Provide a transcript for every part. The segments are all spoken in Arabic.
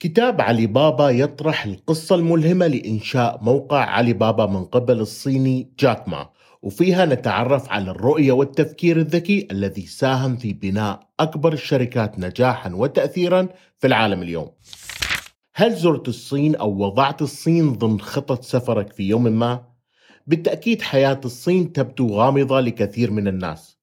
كتاب علي بابا يطرح القصة الملهمة لإنشاء موقع علي بابا من قبل الصيني جاك ما وفيها نتعرف على الرؤية والتفكير الذكي الذي ساهم في بناء أكبر الشركات نجاحا وتأثيرا في العالم اليوم هل زرت الصين أو وضعت الصين ضمن خطط سفرك في يوم ما؟ بالتأكيد حياة الصين تبدو غامضة لكثير من الناس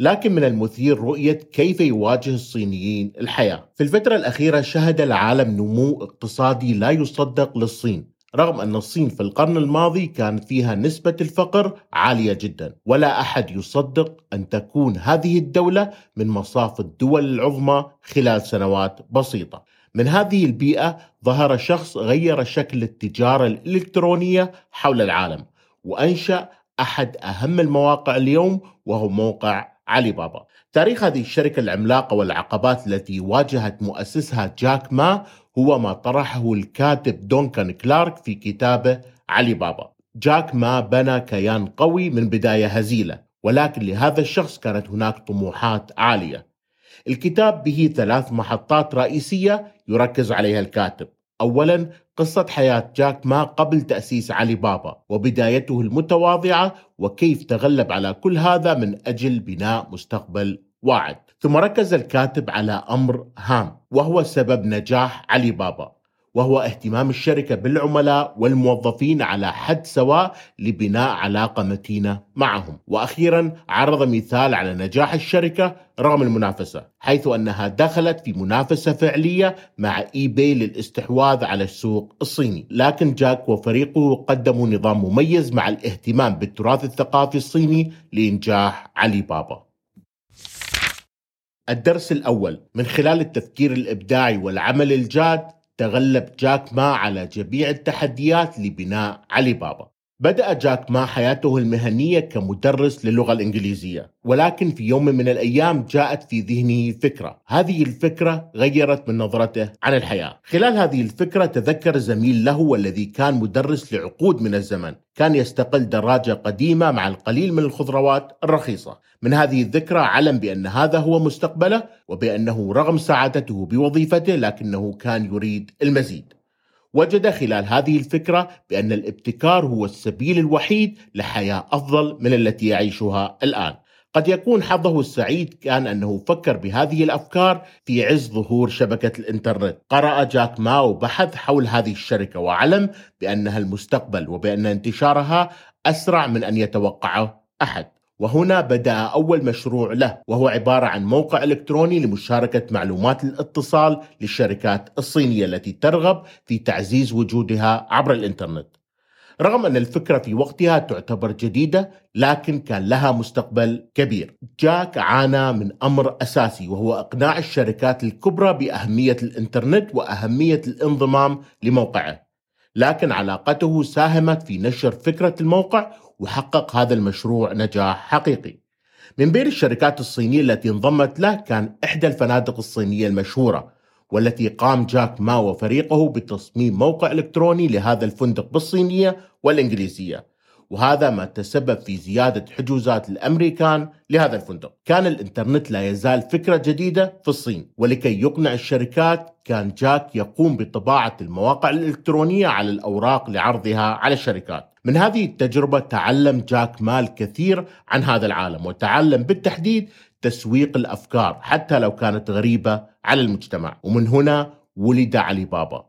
لكن من المثير رؤية كيف يواجه الصينيين الحياة. في الفترة الأخيرة شهد العالم نمو اقتصادي لا يصدق للصين، رغم أن الصين في القرن الماضي كانت فيها نسبة الفقر عالية جدا، ولا أحد يصدق أن تكون هذه الدولة من مصاف الدول العظمى خلال سنوات بسيطة. من هذه البيئة ظهر شخص غير شكل التجارة الإلكترونية حول العالم، وأنشأ أحد أهم المواقع اليوم وهو موقع علي بابا. تاريخ هذه الشركة العملاقة والعقبات التي واجهت مؤسسها جاك ما هو ما طرحه الكاتب دونكان كلارك في كتابه علي بابا. جاك ما بنى كيان قوي من بداية هزيلة ولكن لهذا الشخص كانت هناك طموحات عالية. الكتاب به ثلاث محطات رئيسية يركز عليها الكاتب. اولا قصة حياة جاك ما قبل تأسيس علي بابا وبدايته المتواضعة وكيف تغلب على كل هذا من أجل بناء مستقبل واعد. ثم ركز الكاتب على أمر هام وهو سبب نجاح علي بابا. وهو اهتمام الشركة بالعملاء والموظفين على حد سواء لبناء علاقة متينة معهم، وأخيرا عرض مثال على نجاح الشركة رغم المنافسة، حيث أنها دخلت في منافسة فعلية مع اي باي للاستحواذ على السوق الصيني، لكن جاك وفريقه قدموا نظام مميز مع الاهتمام بالتراث الثقافي الصيني لإنجاح علي بابا. الدرس الأول من خلال التفكير الإبداعي والعمل الجاد تغلب جاك ما على جميع التحديات لبناء علي بابا. بدأ جاك ما حياته المهنية كمدرس للغة الإنجليزية ولكن في يوم من الأيام جاءت في ذهنه فكرة. هذه الفكرة غيرت من نظرته عن الحياة. خلال هذه الفكرة تذكر زميل له والذي كان مدرس لعقود من الزمن. كان يستقل دراجة قديمة مع القليل من الخضروات الرخيصة. من هذه الذكرى علم بأن هذا هو مستقبله وبأنه رغم سعادته بوظيفته لكنه كان يريد المزيد. وجد خلال هذه الفكرة بأن الابتكار هو السبيل الوحيد لحياة أفضل من التي يعيشها الآن. قد يكون حظه السعيد كان أنه فكر بهذه الأفكار في عز ظهور شبكة الإنترنت. قرأ جاك ما وبحث حول هذه الشركة وعلم بأنها المستقبل وبأن انتشارها أسرع من أن يتوقعه أحد. وهنا بدأ أول مشروع له وهو عبارة عن موقع إلكتروني لمشاركة معلومات الاتصال للشركات الصينية التي ترغب في تعزيز وجودها عبر الإنترنت. رغم أن الفكرة في وقتها تعتبر جديدة لكن كان لها مستقبل كبير. جاك عانى من أمر أساسي وهو إقناع الشركات الكبرى بأهمية الإنترنت وأهمية الانضمام لموقعه. لكن علاقته ساهمت في نشر فكرة الموقع وحقق هذا المشروع نجاح حقيقي. من بين الشركات الصينية التي انضمت له كان إحدى الفنادق الصينية المشهورة والتي قام جاك ما وفريقه بتصميم موقع إلكتروني لهذا الفندق بالصينية والإنجليزية وهذا ما تسبب في زيادة حجوزات الأمريكان لهذا الفندق. كان الإنترنت لا يزال فكرة جديدة في الصين ولكي يقنع الشركات كان جاك يقوم بطباعة المواقع الإلكترونية على الأوراق لعرضها على الشركات. من هذه التجربة تعلم جاك ما الكثير عن هذا العالم وتعلم بالتحديد تسويق الأفكار حتى لو كانت غريبة على المجتمع. ومن هنا ولد علي بابا.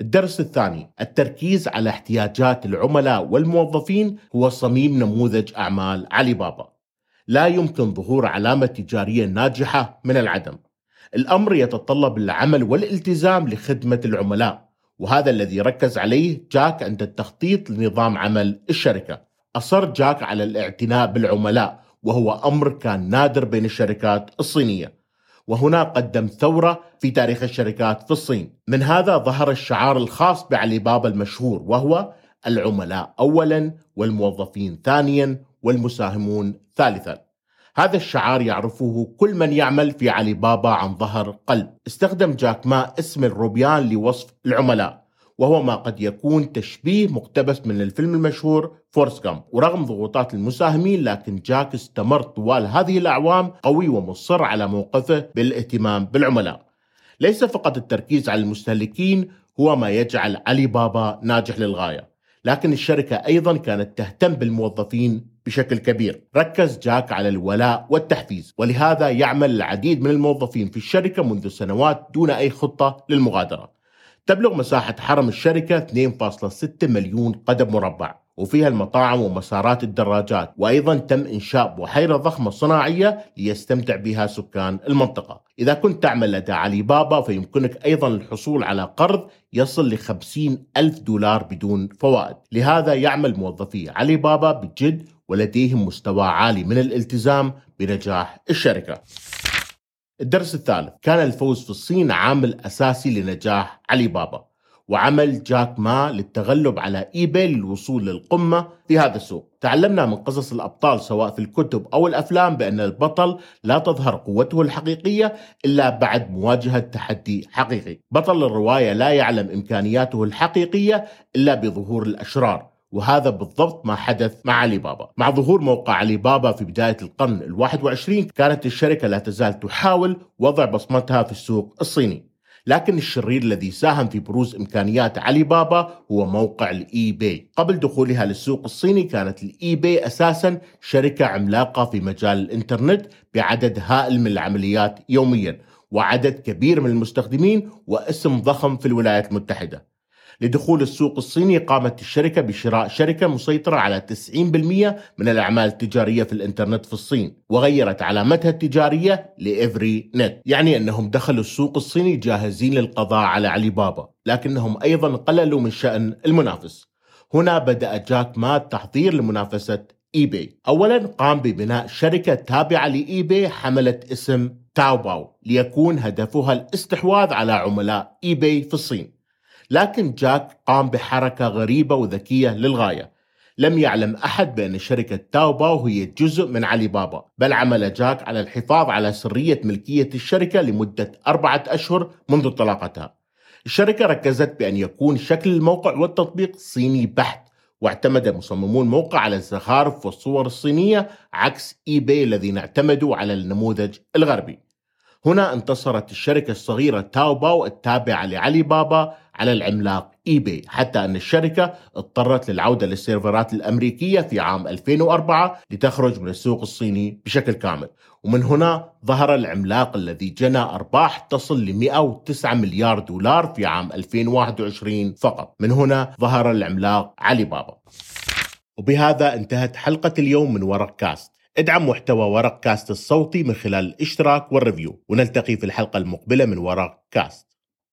الدرس الثاني التركيز على احتياجات العملاء والموظفين هو صميم نموذج أعمال علي بابا لا يمكن ظهور علامة تجارية ناجحة من العدم. الأمر يتطلب العمل والالتزام لخدمة العملاء وهذا الذي ركز عليه جاك عند التخطيط لنظام عمل الشركة. أصر جاك على الاعتناء بالعملاء وهو أمر كان نادر بين الشركات الصينية. وهنا قدم ثورة في تاريخ الشركات في الصين. من هذا ظهر الشعار الخاص بعلي بابا المشهور وهو العملاء أولا والموظفين ثانيا والمساهمون ثالثا. هذا الشعار يعرفه كل من يعمل في علي بابا عن ظهر قلب. استخدم جاك ما اسم الروبيان لوصف العملاء. وهو ما قد يكون تشبيه مقتبس من الفيلم المشهور فورست جامب ورغم ضغوطات المساهمين لكن جاك استمر طوال هذه الأعوام قوي ومصر على موقفه بالاهتمام بالعملاء. ليس فقط التركيز على المستهلكين هو ما يجعل علي بابا ناجح للغاية. لكن الشركة أيضا كانت تهتم بالموظفين بشكل كبير. ركز جاك على الولاء والتحفيز ولهذا يعمل العديد من الموظفين في الشركة منذ سنوات دون أي خطة للمغادرة. تبلغ مساحة حرم الشركة 2.6 مليون قدم مربع وفيها المطاعم ومسارات الدراجات وأيضا تم إنشاء بحيرة ضخمة صناعية ليستمتع بها سكان المنطقة. إذا كنت تعمل لدى علي بابا فيمكنك أيضا الحصول على قرض يصل ل ألف دولار بدون فوائد. لهذا يعمل موظفي علي بابا بجد ولديهم مستوى عالي من الالتزام بنجاح الشركة. الدرس الثالث. كان الفوز في الصين عامل أساسي لنجاح علي بابا وعمل جاك ما للتغلب على إيباي للوصول للقمة في هذا السوق. تعلمنا من قصص الأبطال سواء في الكتب أو الأفلام بأن البطل لا تظهر قوته الحقيقية إلا بعد مواجهة تحدي حقيقي. بطل الرواية لا يعلم إمكانياته الحقيقية إلا بظهور الأشرار. وهذا بالضبط ما حدث مع علي بابا. مع ظهور موقع علي بابا في بداية القرن الواحد وعشرين كانت الشركة لا تزال تحاول وضع بصمتها في السوق الصيني. لكن الشرير الذي ساهم في بروز إمكانيات علي بابا هو موقع الاي باي قبل دخولها للسوق الصيني كانت الاي باي أساسا شركة عملاقة في مجال الإنترنت بعدد هائل من العمليات يوميا وعدد كبير من المستخدمين واسم ضخم في الولايات المتحدة. لدخول السوق الصيني قامت الشركة بشراء شركة مسيطرة على 90% من الأعمال التجارية في الإنترنت في الصين وغيرت علامتها التجارية لإفري نت. يعني أنهم دخلوا السوق الصيني جاهزين للقضاء على علي بابا لكنهم أيضا قللوا من شأن المنافس. هنا بدأ جاك ما بالتحضير لمنافسة إيباي. اولا قام ببناء شركة تابعة لإيباي حملت اسم تاوباو ليكون هدفها الاستحواذ على عملاء إيباي في الصين. لكن جاك قام بحركة غريبة وذكية للغاية. لم يعلم أحد بأن شركة تاوباو هي جزء من علي بابا بل عمل جاك على الحفاظ على سرية ملكية الشركة لمدة أربعة أشهر منذ انطلاقتها الشركة ركزت بأن يكون شكل الموقع والتطبيق صيني بحت واعتمد مصممو الموقع على الزخارف والصور الصينية عكس اي باي الذين اعتمدوا على النموذج الغربي. هنا انتصرت الشركة الصغيرة تاوباو التابعة لعلي بابا على العملاق ايباي حتى أن الشركة اضطرت للعودة للسيرفرات الأمريكية في عام 2004 لتخرج من السوق الصيني بشكل كامل. ومن هنا ظهر العملاق الذي جنى أرباح تصل ل 109 مليار دولار في عام 2021 فقط. من هنا ظهر العملاق علي بابا. وبهذا انتهت حلقة اليوم من ورق كاست. ادعم محتوى ورق كاست الصوتي من خلال الاشتراك وال review. ونلتقي في الحلقة المقبلة من ورق كاست.